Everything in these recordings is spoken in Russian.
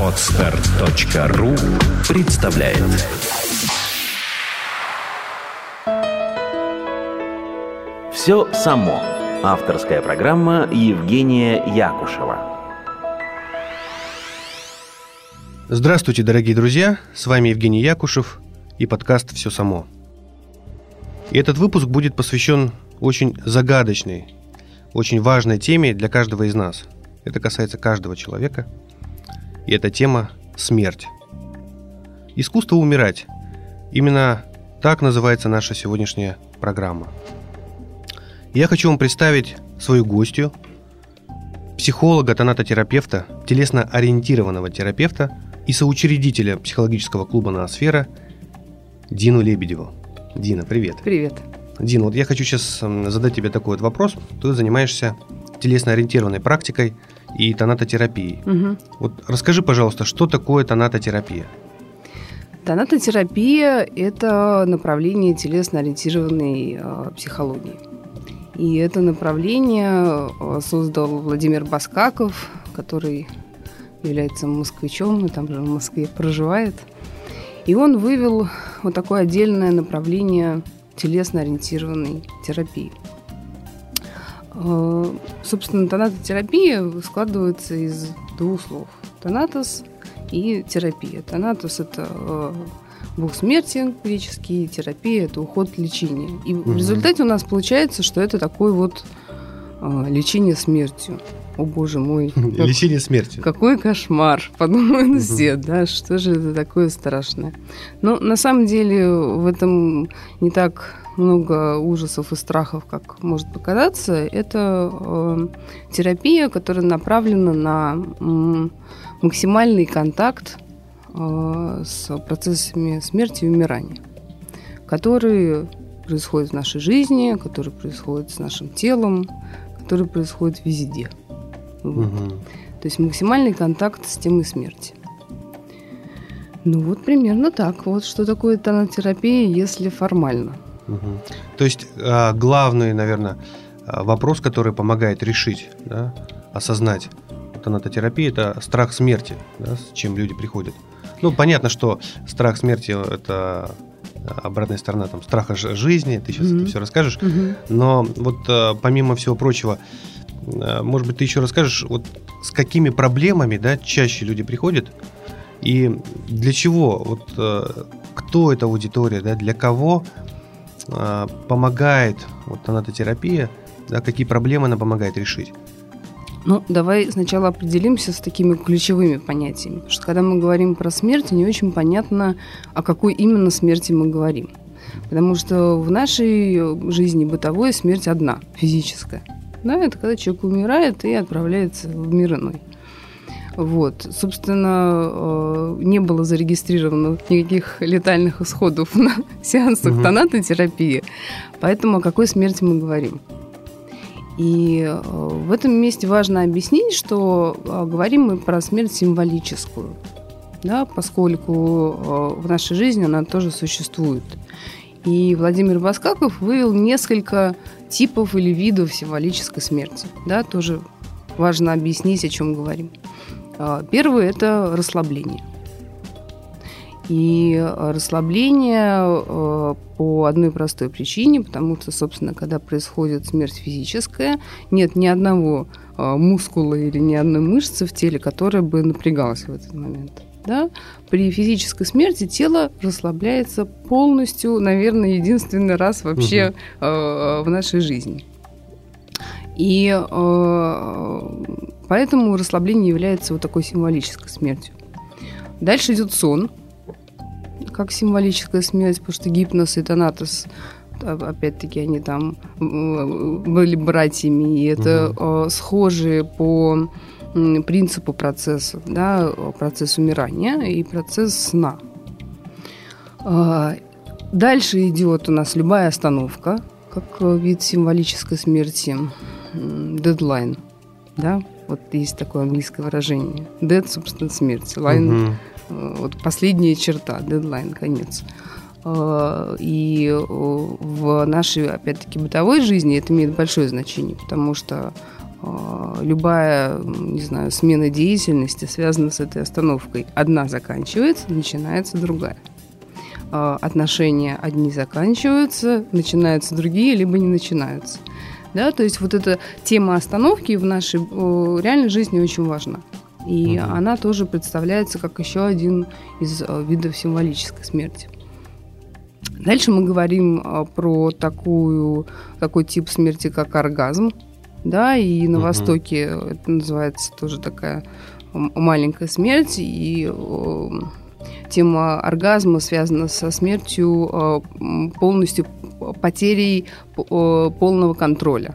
Отстар.ру представляет Все само. Авторская программа Евгения Якушева. Здравствуйте, дорогие друзья! С вами Евгений Якушев и подкаст «Все само». И этот выпуск будет посвящен очень загадочной, очень важной теме для каждого из нас. Это касается каждого человека. И эта тема – смерть. Искусство умирать. Именно так называется наша сегодняшняя программа. Я хочу вам представить свою гостью, психолога, тонатотерапевта, телесно-ориентированного терапевта и соучредителя психологического клуба «Ноосфера» Дину Лебедеву. Дина, привет. Привет. Дина, вот я хочу сейчас задать тебе такой вот вопрос. Ты занимаешься телесно-ориентированной практикой и тонатотерапией. Угу. Вот расскажи, пожалуйста, что такое тонатотерапия? Тонатотерапия – это направление телесно-ориентированной э, психологии. И это направление э, создал Владимир Баскаков, который является москвичом и там же в Москве проживает. И он вывел вот такое отдельное направление телесно-ориентированной терапии. Э, собственно, тонатотерапия складывается из двух слов. Тонатос и терапия. Тонатос – это э, бог смерти греческий, терапия – это уход лечения. И угу. в результате у нас получается, что это такое вот э, лечение смертью о боже мой. Лечение смерти. Какой кошмар, подумают все, да, что же это такое страшное. Но на самом деле в этом не так много ужасов и страхов, как может показаться. Это э, терапия, которая направлена на э, максимальный контакт э, с процессами смерти и умирания, которые происходят в нашей жизни, которые происходят с нашим телом, которые происходят везде. Вот. То есть максимальный контакт с темой смерти. Ну вот примерно так. Вот что такое тонотерапия, если формально. Угу. То есть а, главный, наверное, а, вопрос, который помогает решить, да, осознать тонатотерапия, это страх смерти, да, с чем люди приходят. Ну, понятно, что страх смерти – это обратная сторона там, страха жизни, ты сейчас mm-hmm. это все расскажешь. Mm-hmm. Но вот помимо всего прочего, может быть, ты еще расскажешь, вот с какими проблемами да, чаще люди приходят и для чего, вот кто эта аудитория, да, для кого э, помогает вот тонатотерапия, да, какие проблемы она помогает решить? Ну, давай сначала определимся с такими ключевыми понятиями. Потому что когда мы говорим про смерть, не очень понятно, о какой именно смерти мы говорим. Потому что в нашей жизни бытовой смерть одна, физическая. Да, это когда человек умирает и отправляется в мир иной. Вот. Собственно, э, не было зарегистрировано никаких летальных исходов на сеансах угу. тонатотерапии, поэтому о какой смерти мы говорим. И э, в этом месте важно объяснить, что э, говорим мы про смерть символическую, да, поскольку в нашей жизни она тоже существует. И Владимир Баскаков вывел несколько типов или видов символической смерти. Да, тоже важно объяснить, о чем говорим. А, первый – это расслабление. И расслабление э, по одной простой причине, потому что, собственно, когда происходит смерть физическая, нет ни одного э, мускула или ни одной мышцы в теле, которая бы напрягалась в этот момент да, при физической смерти тело расслабляется полностью, наверное, единственный раз вообще угу. в нашей жизни. И поэтому расслабление является вот такой символической смертью. Дальше идет сон, как символическая смерть, потому что гипноз и тонатос опять-таки они там были братьями, и это угу. схожие по принципы процесса, да, процесс умирания и процесс сна. А, дальше идет у нас любая остановка, как вид символической смерти, дедлайн, да, вот есть такое английское выражение. Dead, собственно, смерть. Line, угу. вот последняя черта, дедлайн, конец. А, и в нашей, опять-таки, бытовой жизни это имеет большое значение, потому что э, любая, не знаю, смена деятельности связана с этой остановкой. Одна заканчивается, начинается другая. Э, отношения одни заканчиваются, начинаются другие, либо не начинаются. Да, то есть вот эта тема остановки в нашей э, реальной жизни очень важна. И угу. она тоже представляется как еще один из э, видов символической смерти. Дальше мы говорим э, про такую, такой тип смерти, как оргазм. Да, и на угу. Востоке это называется тоже такая маленькая смерть. И э, тема оргазма связана со смертью полностью потерей полного контроля.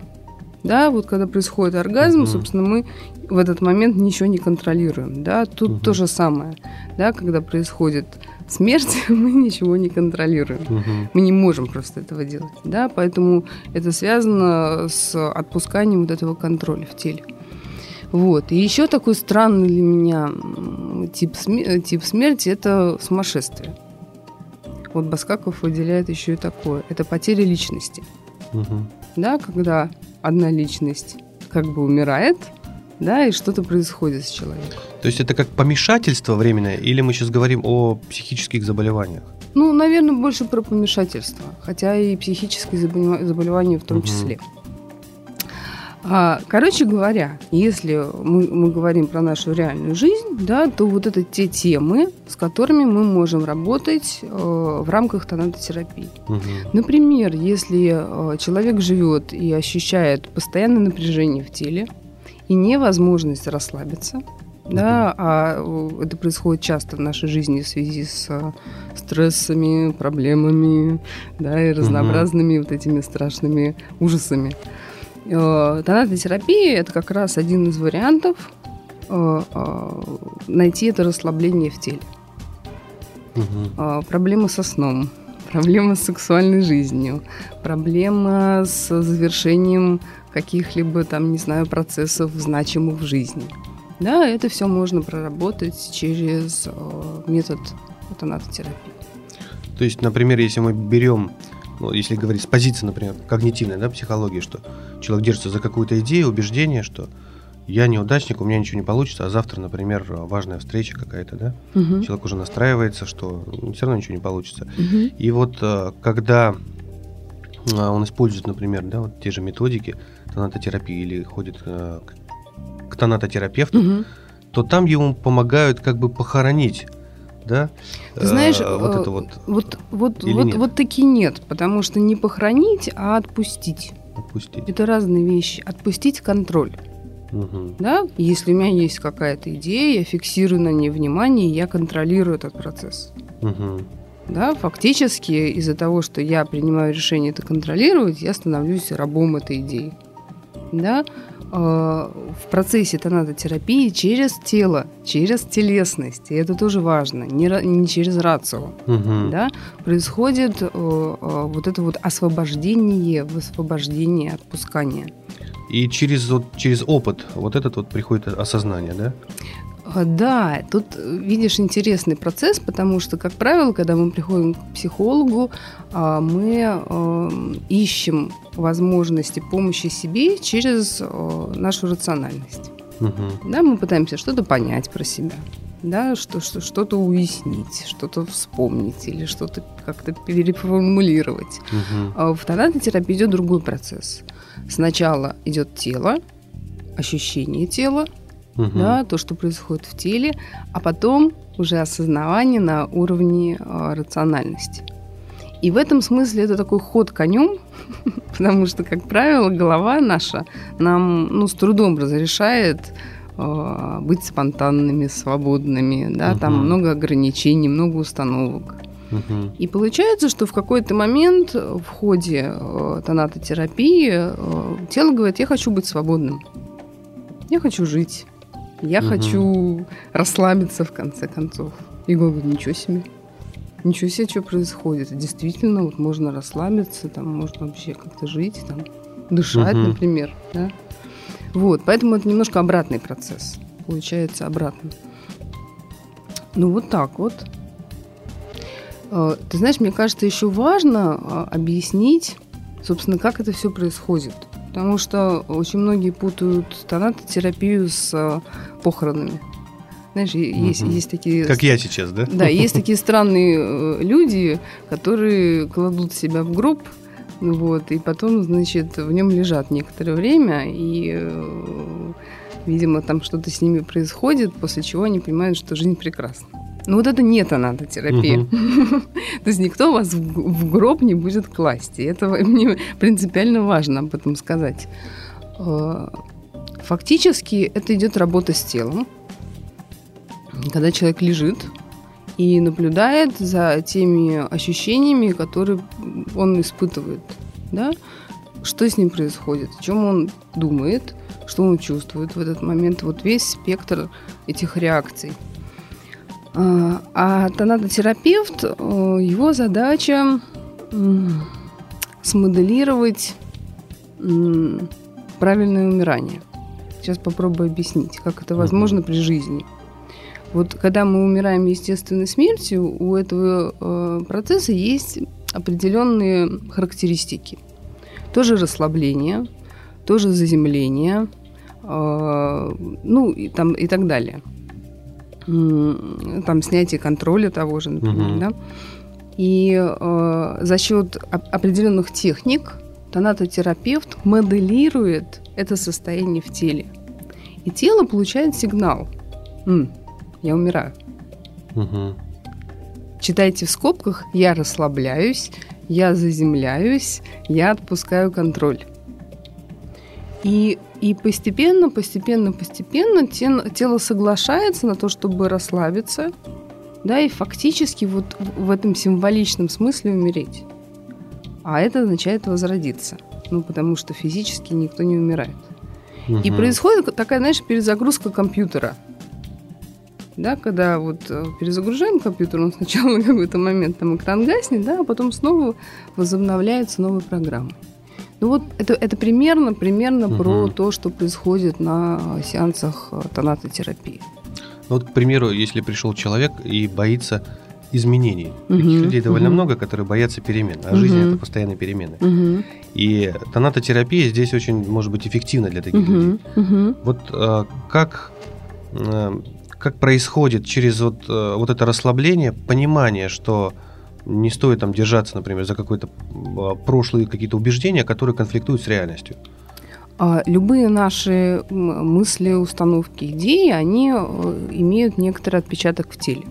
Да, вот когда происходит оргазм, uh-huh. собственно, мы в этот момент ничего не контролируем. Да? Тут uh-huh. то же самое. Да? Когда происходит смерть, мы ничего не контролируем. Uh-huh. Мы не можем просто этого делать. Да? Поэтому это связано с отпусканием вот этого контроля в теле. Вот. И еще такой странный для меня тип, тип смерти – это сумасшествие. Вот Баскаков выделяет еще и такое. Это потеря личности. Угу. Да, когда одна личность как бы умирает, да, и что-то происходит с человеком. То есть это как помешательство временное, или мы сейчас говорим о психических заболеваниях? Ну, наверное, больше про помешательство, хотя и психические заболевания в том угу. числе. А, короче говоря, если мы, мы говорим про нашу реальную жизнь, да, то вот это те темы, с которыми мы можем работать э, в рамках тонатотерапии. Угу. Например, если э, человек живет и ощущает постоянное напряжение в теле и невозможность расслабиться, да, а э, это происходит часто в нашей жизни в связи с э, стрессами, проблемами, да, и разнообразными угу. вот этими страшными ужасами. Э, Тонатотерапия – это как раз один из вариантов э, э, найти это расслабление в теле. Угу. Проблемы со сном, проблема с сексуальной жизнью, проблема с завершением каких-либо там, не знаю, процессов значимых в жизни. Да, это все можно проработать через метод тонатотерапии. То есть, например, если мы берем ну, если говорить с позиции, например, когнитивной да, психологии, что человек держится за какую-то идею, убеждение, что я неудачник, у меня ничего не получится, а завтра, например, важная встреча какая-то, да, угу. человек уже настраивается, что все равно ничего не получится. Угу. И вот э, когда э, он использует, например, да, вот те же методики тонатотерапии или ходит э, к тонатотерапевту, угу. то там ему помогают как бы похоронить да? Ты знаешь, а, вот это вот. Вот, вот, вот, нет? вот таки нет, потому что не похоронить, а отпустить. Отпустить. Это разные вещи. Отпустить контроль. Угу. Да? Если у меня есть какая-то идея, я фиксирую на ней внимание, я контролирую этот процесс. Угу. Да, фактически из-за того, что я принимаю решение это контролировать, я становлюсь рабом этой идеи. Да? Э, в процессе тонатотерапии через тело, через телесность, и это тоже важно, не, не через рацию, угу. да, происходит э, э, вот это вот освобождение, высвобождение, отпускание. И через, вот, через опыт вот этот вот приходит осознание, да? А, да, тут видишь интересный процесс, потому что, как правило, когда мы приходим к психологу, а, мы эм, ищем возможности помощи себе через э, нашу рациональность. Угу. Да, мы пытаемся что-то понять про себя, да, что, что, что-то уяснить, что-то вспомнить или что-то как-то переформулировать. Угу. В тонатотерапии идет другой процесс. Сначала идет тело, ощущение тела, угу. да, то, что происходит в теле, а потом уже осознавание на уровне э, рациональности. И в этом смысле это такой ход конем, потому что, как правило, голова наша нам ну, с трудом разрешает э, быть спонтанными, свободными, да, угу. там много ограничений, много установок. Угу. И получается, что в какой-то момент в ходе э, тонатотерапии э, тело говорит, я хочу быть свободным, я хочу жить, я угу. хочу расслабиться в конце концов. И говорю, ничего себе. Ничего себе, что происходит. Действительно, вот можно расслабиться, там можно вообще как-то жить, там, дышать, угу. например. Да? Вот, поэтому это немножко обратный процесс. Получается обратно. Ну, вот так вот. А, ты знаешь, мне кажется, еще важно а, объяснить, собственно, как это все происходит. Потому что очень многие путают тонатотерапию с э, похоронами. Знаешь, есть, есть такие... Как я сейчас, да? Да, есть такие странные э, люди, которые кладут себя в гроб, вот, и потом, значит, в нем лежат некоторое время, и, э, видимо, там что-то с ними происходит, после чего они понимают, что жизнь прекрасна. Ну вот это не тонатотерапия. То есть никто вас в гроб не будет класть. И это мне принципиально важно об этом сказать. Э, Фактически это идет работа с телом. Когда человек лежит и наблюдает за теми ощущениями, которые он испытывает. Да? Что с ним происходит, о чем он думает, что он чувствует в этот момент. Вот весь спектр этих реакций. А а тонатотерапевт, э, его задача смоделировать правильное умирание. Сейчас попробую объяснить, как это возможно при жизни. Вот когда мы умираем естественной смертью, у этого э, процесса есть определенные характеристики. Тоже расслабление, тоже заземление, э, ну и, там, и так далее. Там снятие контроля того же, например, Мгм. да. И э, за счет оп- определенных техник тонатотерапевт моделирует это состояние в теле. И тело получает сигнал. «М, я умираю. Мгм. Читайте в скобках «я расслабляюсь», «я заземляюсь», «я отпускаю контроль». И, и постепенно, постепенно, постепенно тело соглашается на то, чтобы расслабиться, да, и фактически вот в этом символичном смысле умереть. А это означает возродиться. Ну, потому что физически никто не умирает. И Мгм. происходит такая, знаешь, перезагрузка компьютера. Да, когда вот э, перезагружаем компьютер, он сначала на какой-то момент там экран гаснет, да, а потом снова возобновляется новая программа. Ну вот это, это примерно, примерно Мгм. про то, что происходит на сеансах э, тонатотерапии. Ну Вот, к примеру, если пришел человек и боится изменений. Таких Мгм, людей довольно мгм. много, которые боятся перемен. А жизнь Мгм. это постоянные перемены. Мгм, И тонатотерапия здесь очень может быть эффективна для таких людей. мгм, мгм. Вот э, как, э, как происходит через вот, э, вот это расслабление, понимание, что не стоит там держаться, например, за какой-то э, прошлые какие-то убеждения, которые конфликтуют с реальностью. А, Любые наши мысли, установки, идеи, они э, имеют некоторый отпечаток в теле.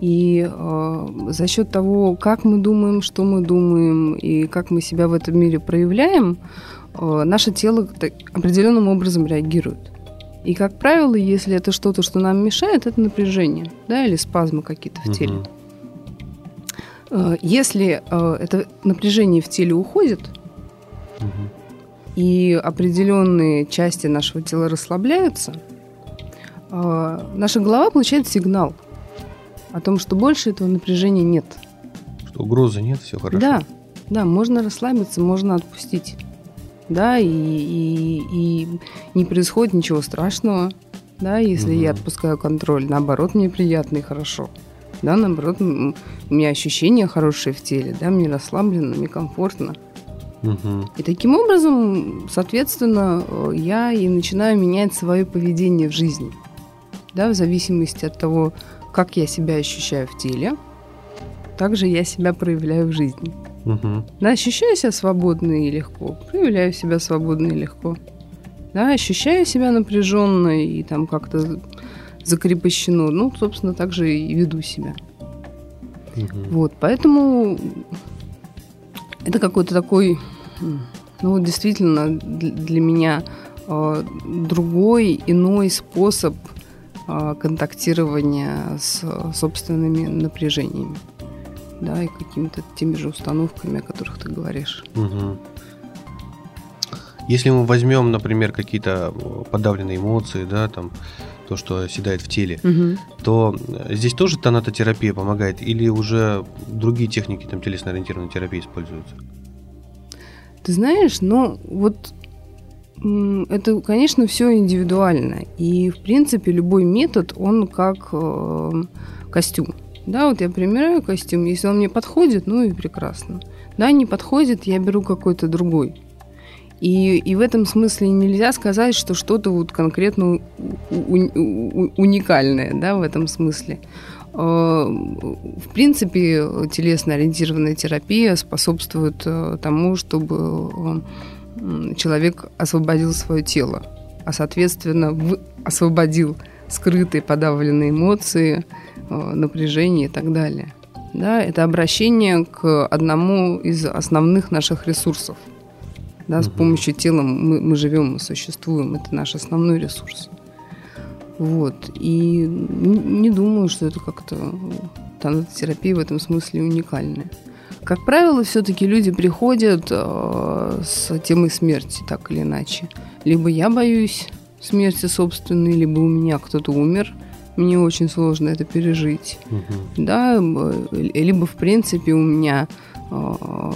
И э, за счет того, как мы думаем, что мы думаем и как мы себя в этом мире проявляем, э, наше тело определенным образом реагирует. И, как правило, если это что-то, что нам мешает, это напряжение, да, или спазмы какие-то в теле. Мгм. Э, Если э, это напряжение в теле уходит, Мгм. и определенные части нашего тела расслабляются, э, наша голова получает сигнал о том, что больше этого напряжения нет. Что угрозы нет, все хорошо. Да, да, можно расслабиться, можно отпустить. Да, и, и- и не происходит ничего страшного, да, если я Мгм. отпускаю контроль. Наоборот, мне приятно и хорошо. Да, наоборот, у меня ощущения хорошие в теле, да, мне расслабленно, мне комфортно. Мгм. И таким образом, соответственно, э, я и начинаю менять свое поведение в жизни. Да, в зависимости от того, как я себя ощущаю в теле, также я себя проявляю в жизни. Мгм. Да, ощущаю себя свободно и легко, проявляю себя свободно и легко. Да, ощущаю себя напряженно и там как-то закрепощено. Ну, собственно, так же и веду себя. Мгм. Вот, поэтому это какой-то такой, ну, вот действительно для меня э, другой, иной способ э, контактирования с собственными напряжениями. Да, и какими-то теми же установками, о которых ты говоришь. Мгм. Если мы возьмем, например, какие-то э, подавленные эмоции, да, там то, что оседает в теле, Мгм. то э, здесь тоже тонатотерапия помогает или уже другие техники там телесно-ориентированной терапии используются? Ты знаешь, ну вот это, конечно, все индивидуально. И, в принципе, любой метод, он как э, костюм. Да, вот я примеряю костюм, если он мне подходит, ну и прекрасно. Да, не подходит, я беру какой-то другой. И, и в этом смысле нельзя сказать, что что-то вот конкретно уникальное, да, в этом смысле. Э, в принципе, телесно-ориентированная терапия способствует э, тому, чтобы человек освободил свое тело, а, соответственно, освободил скрытые подавленные эмоции, э, напряжение и так далее. Да, это обращение к одному из основных наших ресурсов – да, с помощью тела мы, мы живем, мы существуем. Это наш основной ресурс. Вот. И не думаю, что это как-то терапия в этом смысле уникальная. Как правило, все-таки люди приходят э, с темой смерти, так или иначе. Либо я боюсь смерти собственной, либо у меня кто-то умер, мне очень сложно это пережить. Угу. Да, либо в принципе у меня э,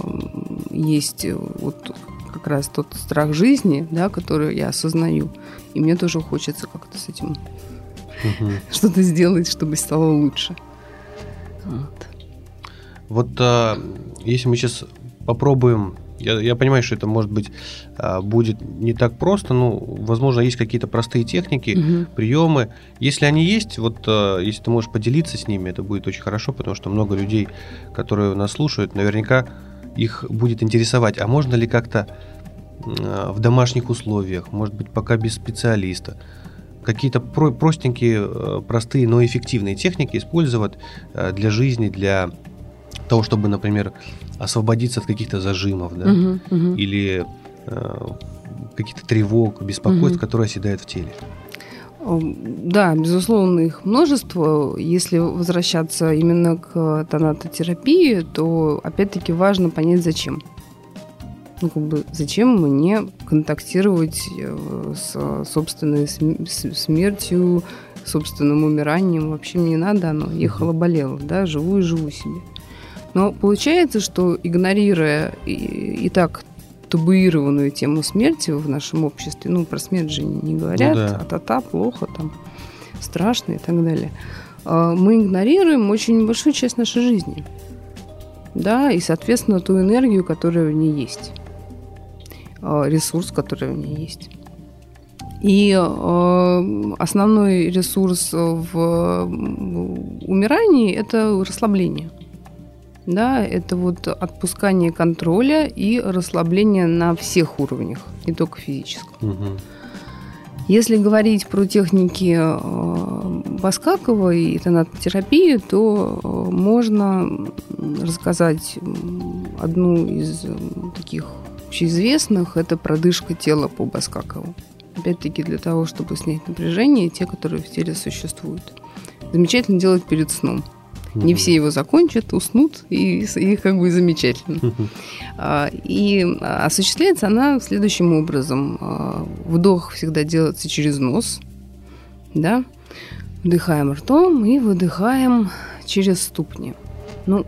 есть вот как раз тот страх жизни, да, который я осознаю. И мне тоже хочется как-то с этим угу. что-то сделать, чтобы стало лучше. Вот, вот а, если мы сейчас попробуем я, я понимаю, что это может быть а, будет не так просто, но, возможно, есть какие-то простые техники, угу. приемы. Если они есть, вот а, если ты можешь поделиться с ними, это будет очень хорошо, потому что много людей, которые нас слушают, наверняка их будет интересовать, а можно ли как-то в домашних условиях, может быть, пока без специалиста, какие-то про- простенькие, э, простые, но эффективные техники использовать э, для жизни, для того, чтобы, например, освободиться от каких-то зажимов, да, uh-huh, uh-huh. или э, каких-то тревог, беспокойств, uh-huh. которые оседают в теле. Да, безусловно, их множество. Если возвращаться именно к тонатотерапии, то опять-таки важно понять, зачем. Ну, как бы, зачем мне контактировать э, с собственной смертью, собственным умиранием? Вообще мне не надо оно. Ехала, болела, да, живу и живу себе. Но получается, что игнорируя и, и так табуированную тему смерти в нашем обществе. Ну, про смерть же не говорят, ну, да. а-та-та, плохо, там, страшно и так далее. А, мы игнорируем очень большую часть нашей жизни. Да, и, соответственно, ту энергию, которая в ней есть. А, ресурс, который в ней есть. И э, основной ресурс в умирании – это расслабление – да, это вот отпускание контроля и расслабление на всех уровнях, не только физическом. Угу. Если говорить про техники э, Баскакова и тонатотерапии, то э, можно рассказать одну из э, таких общеизвестных – это продышка тела по Баскакову. Опять-таки для того, чтобы снять напряжение, те, которые в теле существуют. Замечательно делать перед сном – не все его закончат, уснут, и, и как бы замечательно. А, и осуществляется она следующим образом. А, вдох всегда делается через нос, да, вдыхаем ртом и выдыхаем через ступни. Ну,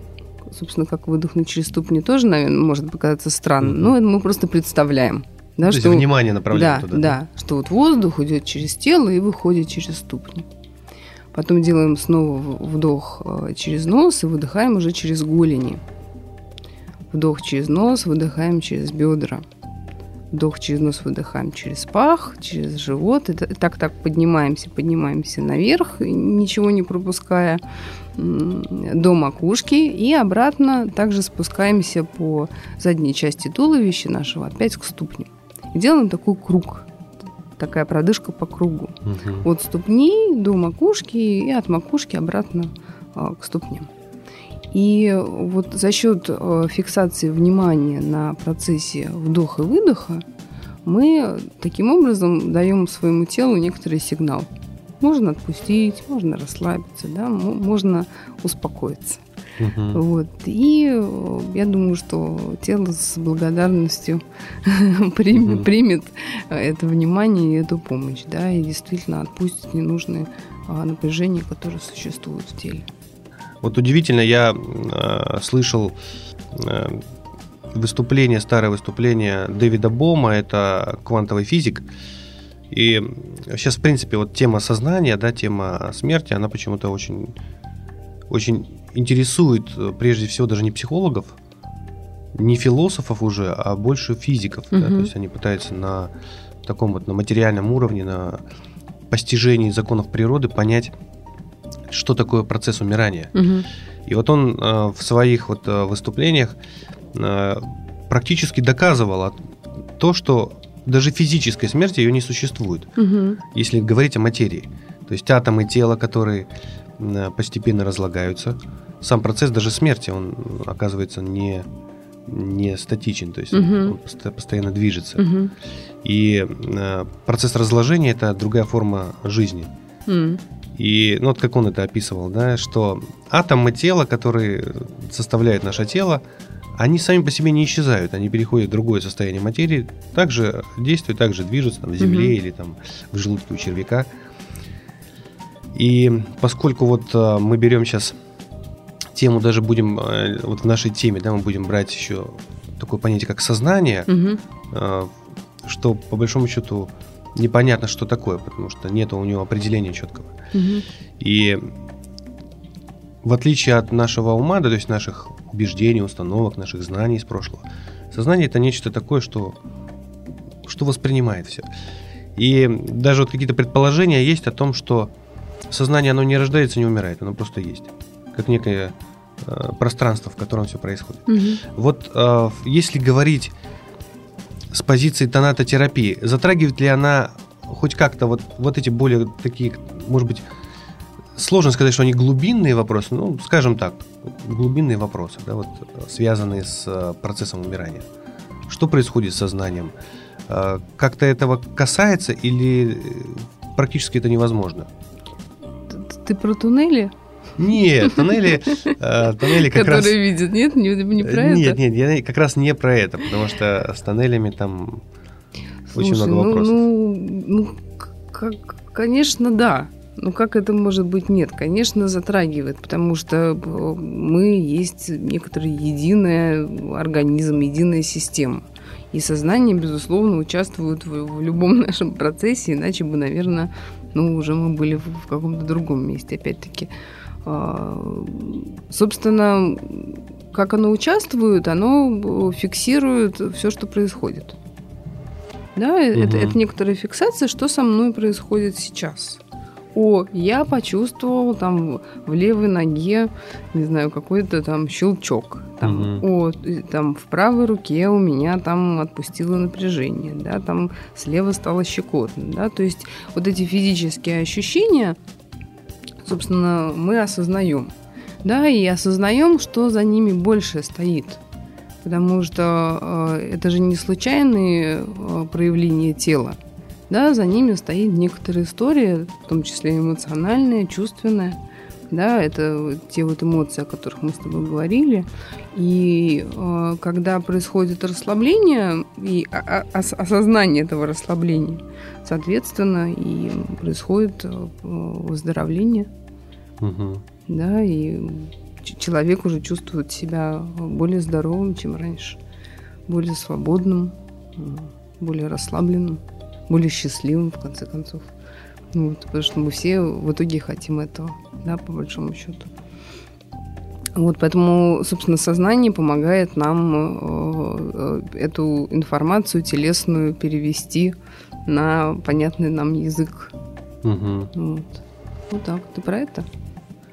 собственно, как выдохнуть через ступни тоже, наверное, может показаться странно, но это мы просто представляем. Да, То что, есть внимание направляем да, туда. Да, да, что вот воздух идет через тело и выходит через ступни. Потом делаем снова вдох э, через нос и выдыхаем уже через голени. Вдох через нос, выдыхаем через бедра. Вдох через нос, выдыхаем через пах, через живот. И так так поднимаемся, поднимаемся наверх, ничего не пропуская до макушки. И обратно также спускаемся по задней части туловища нашего опять к ступням. И делаем такой круг такая продышка по кругу. Угу. От ступни до макушки и от макушки обратно а, к ступням. И вот за счет а, фиксации внимания на процессе вдоха и выдоха мы таким образом даем своему телу некоторый сигнал. Можно отпустить, можно расслабиться, да, можно успокоиться. Угу. Вот. И э, я думаю, что тело с благодарностью примет, угу. примет это внимание и эту помощь, да, и действительно отпустит ненужные а, напряжения, которые существуют в теле. Вот удивительно, я э, слышал э, выступление, старое выступление Дэвида Бома, это квантовый физик. И сейчас, в принципе, вот тема сознания, да, тема смерти, она почему-то очень, очень интересует э, прежде всего даже не психологов, не философов уже, а больше физиков. Да? То есть они пытаются на таком вот на материальном уровне, на постижении законов природы понять, что такое процесс умирания. Мгм. И вот он э, в своих вот э, выступлениях э, практически доказывал то, что даже физической смерти ее не существует, Мгм. если говорить о материи. То есть атомы тела, которые постепенно разлагаются, сам процесс даже смерти, он оказывается не, не статичен, то есть Мгм. он поsto- постоянно движется. Мгм. И э, процесс разложения это другая форма жизни. М. И ну, вот как он это описывал, да, что атомы тела, которые составляют наше тело, они сами по себе не исчезают, они переходят в другое состояние материи, также действуют, также движутся там, в земле Мгм. или там в желудке у червяка. И поскольку вот э, мы берем сейчас тему, даже будем э, вот в нашей теме, да, мы будем брать еще такое понятие, как сознание, э, что по большому счету непонятно, что такое, потому что нет у него определения четкого. Мгм. И в отличие от нашего ума, да, то есть наших убеждений, установок, наших знаний из прошлого, сознание это нечто такое, что, что воспринимает все. И даже вот какие-то предположения есть о том, что сознание, оно не рождается, не умирает, оно просто есть. Как некое э, пространство, в котором все происходит. Мгм. Вот э, если говорить с позиции тонатотерапии, затрагивает ли она хоть как-то вот, вот эти более такие, может быть, сложно сказать, что они глубинные вопросы, ну, скажем так, глубинные вопросы, да, вот, связанные с э, процессом умирания. Что происходит с сознанием? Э, Как-то этого касается или э, практически это невозможно? Ты про туннели, Нет, тоннели, э, тоннели как раз... которые видят? Нет, не, не про нет, это? нет, я как раз не про это, потому что с тоннелями там очень Слушай, много ну- вопросов. Ну, ну, к- как- конечно, да. Ну как это может быть нет? Конечно, затрагивает, потому что э, мы есть некоторый единый организм, единая система. И сознание, безусловно, участвует в, в любом нашем процессе, иначе бы, наверное, ну, уже мы были в, в каком-то другом месте, опять-таки. А, Собственно, как оно участвует, оно э, фиксирует все, что происходит. Да, э, это, это некоторая фиксация, что со мной происходит сейчас. О, я почувствовал там в левой ноге, не знаю, какой-то там щелчок. Там, Мгм. О, там в правой руке у меня там отпустило напряжение, да, там слева стало щекотно, да, то есть вот эти физические ощущения, собственно, мы осознаем, да, и осознаем, что за ними больше стоит. Потому что э, это же не случайные э, проявления тела. Да, за ними стоит некоторая история, в том числе эмоциональная, чувственная. Да, это те вот эмоции, о которых мы с тобой говорили. И э, когда происходит расслабление и ос- осознание этого расслабления, соответственно, и происходит э, выздоровление Мгм. да, и человек уже чувствует себя более здоровым, чем раньше, более свободным, более расслабленным, более счастливым, в конце концов. Ну, вот, потому что мы все в итоге хотим этого, да, по большому счету. Вот, поэтому, собственно, сознание помогает нам э, э, эту информацию телесную перевести на понятный нам язык. Мгм. Вот. Вот так. Ты про это?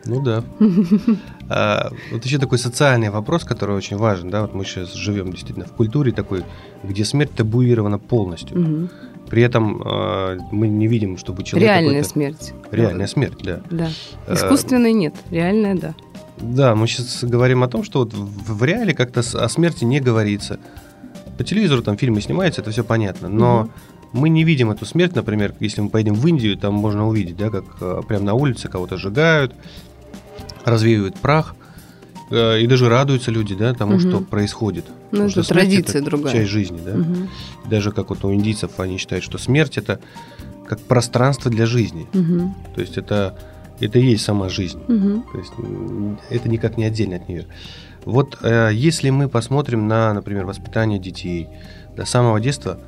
Ну да. А, вот еще такой социальный вопрос, который очень важен, да, вот мы сейчас живем действительно в культуре такой, где смерть табуирована полностью. Мгм. При этом э, мы не видим, чтобы человек Реальная смерть. Реальная смерть, да. Да. Э, Искусственной нет, реальная да. Да, мы сейчас говорим о том, что вот в, в реале как-то о смерти не говорится. По телевизору там фильмы снимаются, это все понятно. Но Мгм. мы не видим эту смерть, например, если мы поедем в Индию, там можно увидеть, да, как э, прямо на улице кого-то сжигают, развеивают прах. Э, И даже радуются люди, да, тому, Мгм. что происходит. Ну, это что традиция другая. Часть жизни, да. Мгм. Даже как вот у индийцев они считают, что смерть это как пространство для жизни. Мгм. То есть это, это и есть сама жизнь. Мгм. То есть это никак не отдельно от нее. Вот э, если мы посмотрим на, например, воспитание детей, до самого детства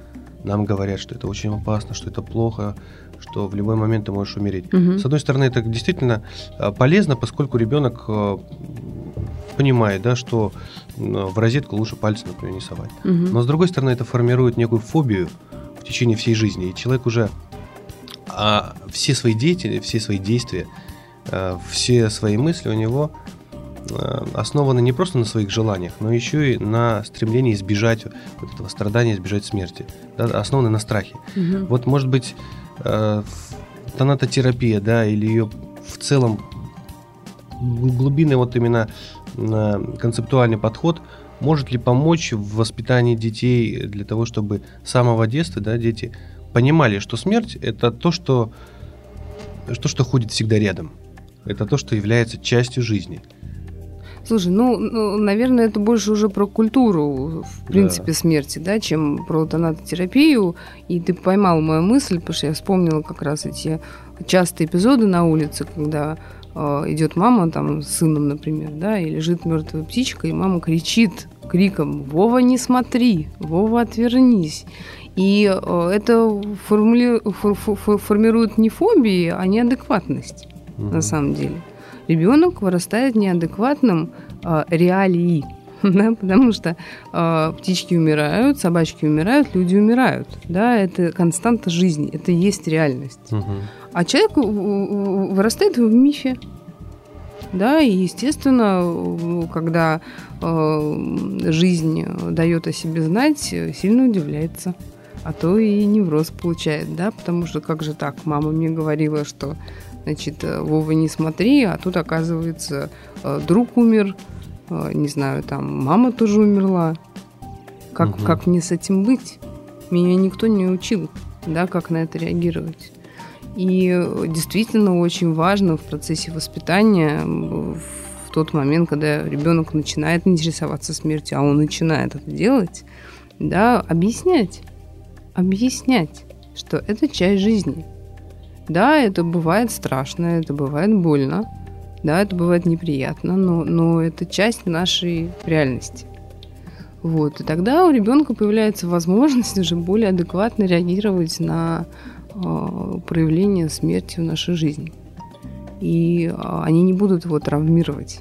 нам говорят, что это очень опасно, что это плохо, что в любой момент ты можешь умереть. Мгм. С одной стороны, это действительно э, полезно, поскольку ребенок э, понимает, да, что в розетку лучше пальцы, например, не совать. Угу. Но с другой стороны, это формирует некую фобию в течение всей жизни. И человек уже а, все свои деятели, все свои действия, а, все свои мысли у него а, основаны не просто на своих желаниях, но еще и на стремлении избежать вот этого страдания, избежать смерти. Да, основаны на страхе. Угу. Вот, может быть, э, тонатотерапия, да, или ее в целом глубинный вот именно э, концептуальный подход может ли помочь в воспитании детей для того, чтобы с самого детства, да, дети понимали, что смерть это то, что, то, что ходит всегда рядом. Это то, что является частью жизни. Слушай, ну, ну, наверное, это больше уже про культуру, в принципе, да. смерти, да, чем про тонатотерапию. И ты поймал мою мысль, потому что я вспомнила как раз эти частые эпизоды на улице, когда идет мама там с сыном, например, да, и лежит мертвая птичка, и мама кричит криком «Вова, не смотри! Вова, отвернись!» И э, это формули... фор... Фор... формирует не фобии, а неадекватность, угу. на самом деле ребенок вырастает неадекватным э, реалии. Да, потому что э, птички умирают, собачки умирают, люди умирают. Да, это константа жизни, это и есть реальность. Угу. А человек вырастает в мифе. Да, и естественно, когда э, жизнь дает о себе знать, сильно удивляется. А то и невроз получает, да, потому что как же так? Мама мне говорила, что Значит, э, Вова, не смотри, а тут, оказывается, э, друг умер, э, не знаю, там, мама тоже умерла. Как, угу. как мне с этим быть? Меня никто не учил, да, как на это реагировать. И действительно очень важно в процессе воспитания в тот момент, когда ребенок начинает интересоваться смертью, а он начинает это делать, да, объяснять, объяснять, что это часть жизни – да, это бывает страшно, это бывает больно, да, это бывает неприятно, но, но это часть нашей реальности. Вот. И тогда у ребенка появляется возможность уже более адекватно реагировать на э, проявление смерти в нашей жизни. И э, они не будут его травмировать.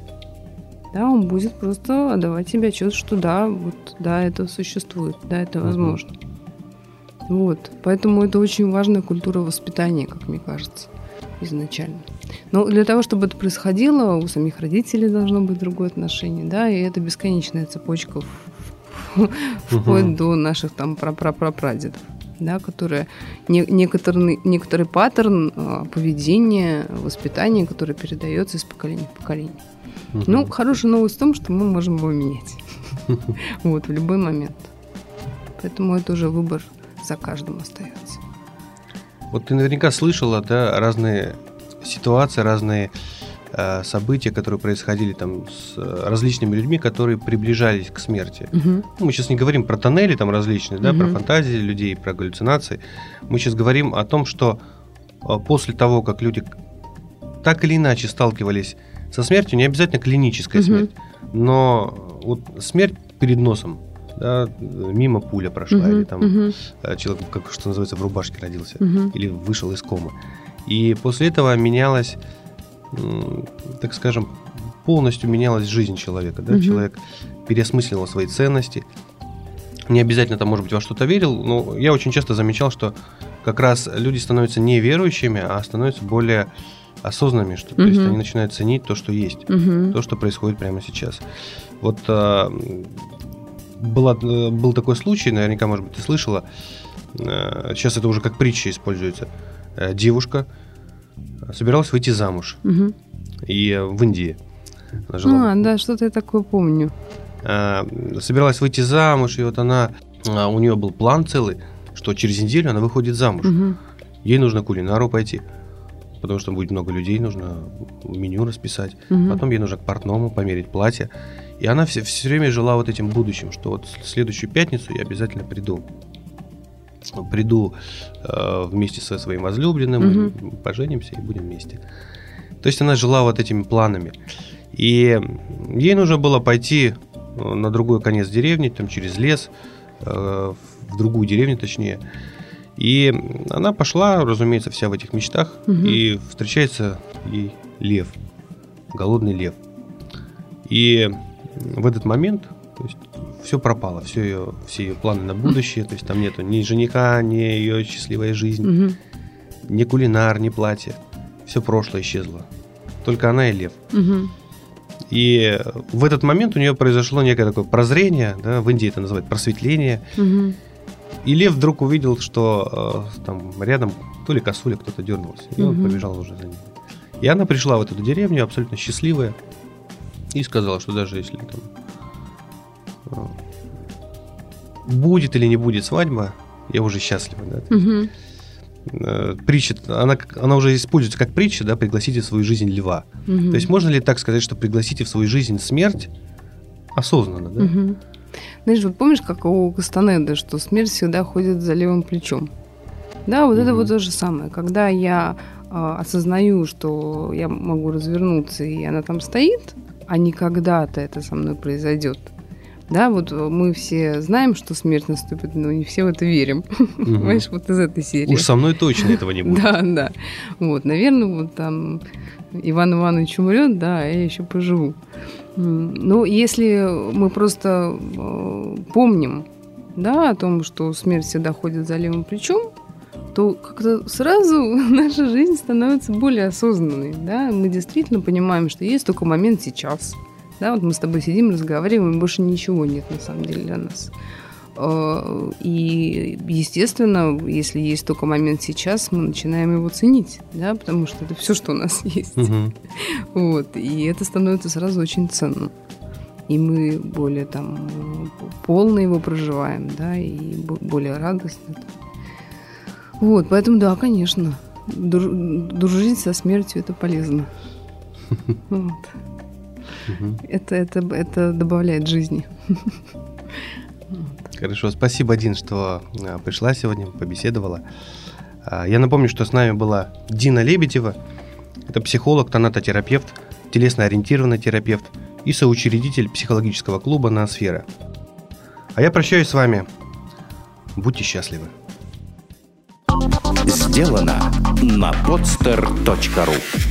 Да, он будет просто отдавать себе отчет, что да, вот, да, это существует, да, это возможно. Вот. Поэтому это очень важная культура воспитания, как мне кажется, изначально. Но для того, чтобы это происходило, у самих родителей должно быть другое отношение, да, и это бесконечная цепочка вплоть до наших там прапрапрапрадедов да, которые не, некоторый, некоторый паттерн а, поведения, воспитания, который передается из поколения в поколение. Угу. Ну, хорошая новость в том, что мы можем его менять. Вот, в любой момент. Поэтому это уже выбор за каждым остается. Вот ты наверняка слышала, да, разные ситуации, разные э, события, которые происходили там с э, различными людьми, которые приближались к смерти. Угу. Ну, мы сейчас не говорим про тоннели там различные, да, угу. про фантазии людей, про галлюцинации. Мы сейчас говорим о том, что э, после того, как люди так или иначе сталкивались со смертью, не обязательно клиническая угу. смерть, но вот смерть перед носом, да, мимо пуля прошла, uh-huh, или там uh-huh. человек, как что называется, в рубашке родился, uh-huh. или вышел из комы. И после этого менялась, так скажем, полностью менялась жизнь человека. Да? Uh-huh. Человек переосмыслил свои ценности. Не обязательно там, может быть, во что-то верил, но я очень часто замечал, что как раз люди становятся не верующими, а становятся более осознанными, что uh-huh. то есть они начинают ценить то, что есть, uh-huh. то, что происходит прямо сейчас. Вот а, была, э, был такой случай, наверняка, может быть, ты слышала, э, сейчас это уже как притча используется. Э, девушка собиралась выйти замуж. Угу. И в Индии. Она жила. А, да, что-то я такое помню. Собиралась выйти замуж, и вот она, у нее был план целый, что через неделю она выходит замуж. Угу. Ей нужно кулинару пойти, потому что будет много людей, нужно меню расписать. Угу. Потом ей нужно к портному померить платье. И она все, все время жила вот этим будущим, что вот следующую пятницу я обязательно приду. Приду э, вместе со своим возлюбленным, угу. поженимся и будем вместе. То есть она жила вот этими планами. И ей нужно было пойти э, на другой конец деревни, там через лес, э, в другую деревню точнее. И она пошла, разумеется, вся в этих мечтах, угу. и встречается ей лев, голодный лев – И в этот момент то есть, все пропало, все ее, все ее планы на будущее, то есть там нету ни жениха, ни ее счастливая жизнь, Мгм. ни кулинар, ни платье. Все прошлое исчезло. Только она и лев. Мгм. И в этот момент у нее произошло некое такое прозрение, да, в Индии это называют просветление. Мгм. И лев вдруг увидел, что э, там рядом то ли косуля кто-то дернулся. И он Мгм. побежал уже за ним. И она пришла в эту деревню абсолютно счастливая и сказала, что даже если там будет или не будет свадьба, я уже счастлива. Да? Э, Притча, она, она уже используется как притча, да, пригласите в свою жизнь льва. Мгм. То есть можно ли так сказать, что пригласите в свою жизнь смерть осознанно, да? Мгм. Знаешь, вот помнишь, как у Кастанеды, что смерть всегда ходит за левым плечом? Да, вот это Мгм. вот то же самое. Когда я а, осознаю, что я могу развернуться, и она там стоит, а не когда-то это со мной произойдет. Да, вот э, мы все знаем, что смерть наступит, но не все в это верим. Мгм. Понимаешь, вот из этой серии. Уж со мной точно этого не будет. Да, да. Вот, наверное, вот там Иван Иванович умрет, да, а я еще поживу. Ну, если мы просто э, помним, да, о том, что смерть всегда ходит за левым плечом, то как-то сразу наша жизнь становится более осознанной, да, мы действительно понимаем, что есть только момент сейчас, да, вот мы с тобой сидим, разговариваем, и больше ничего нет на самом деле для нас. Э, И, естественно, если есть только момент сейчас, мы начинаем его ценить, да, потому что это все, что у нас есть. Мгм. Вот, и это становится сразу очень ценным. И мы более там полно его проживаем, да, и бо- более радостно. Вот, поэтому да, конечно, дру- дружить со смертью это полезно. Вот. Мгм. Это, это, это добавляет жизни. Хорошо, спасибо, Дин, что а, пришла сегодня, побеседовала. А, Я напомню, что с нами была Дина Лебедева. Это психолог, тонатотерапевт, телесно-ориентированный терапевт и соучредитель психологического клуба «Ноосфера». А я прощаюсь с вами. Будьте счастливы. Сделано на podster.ru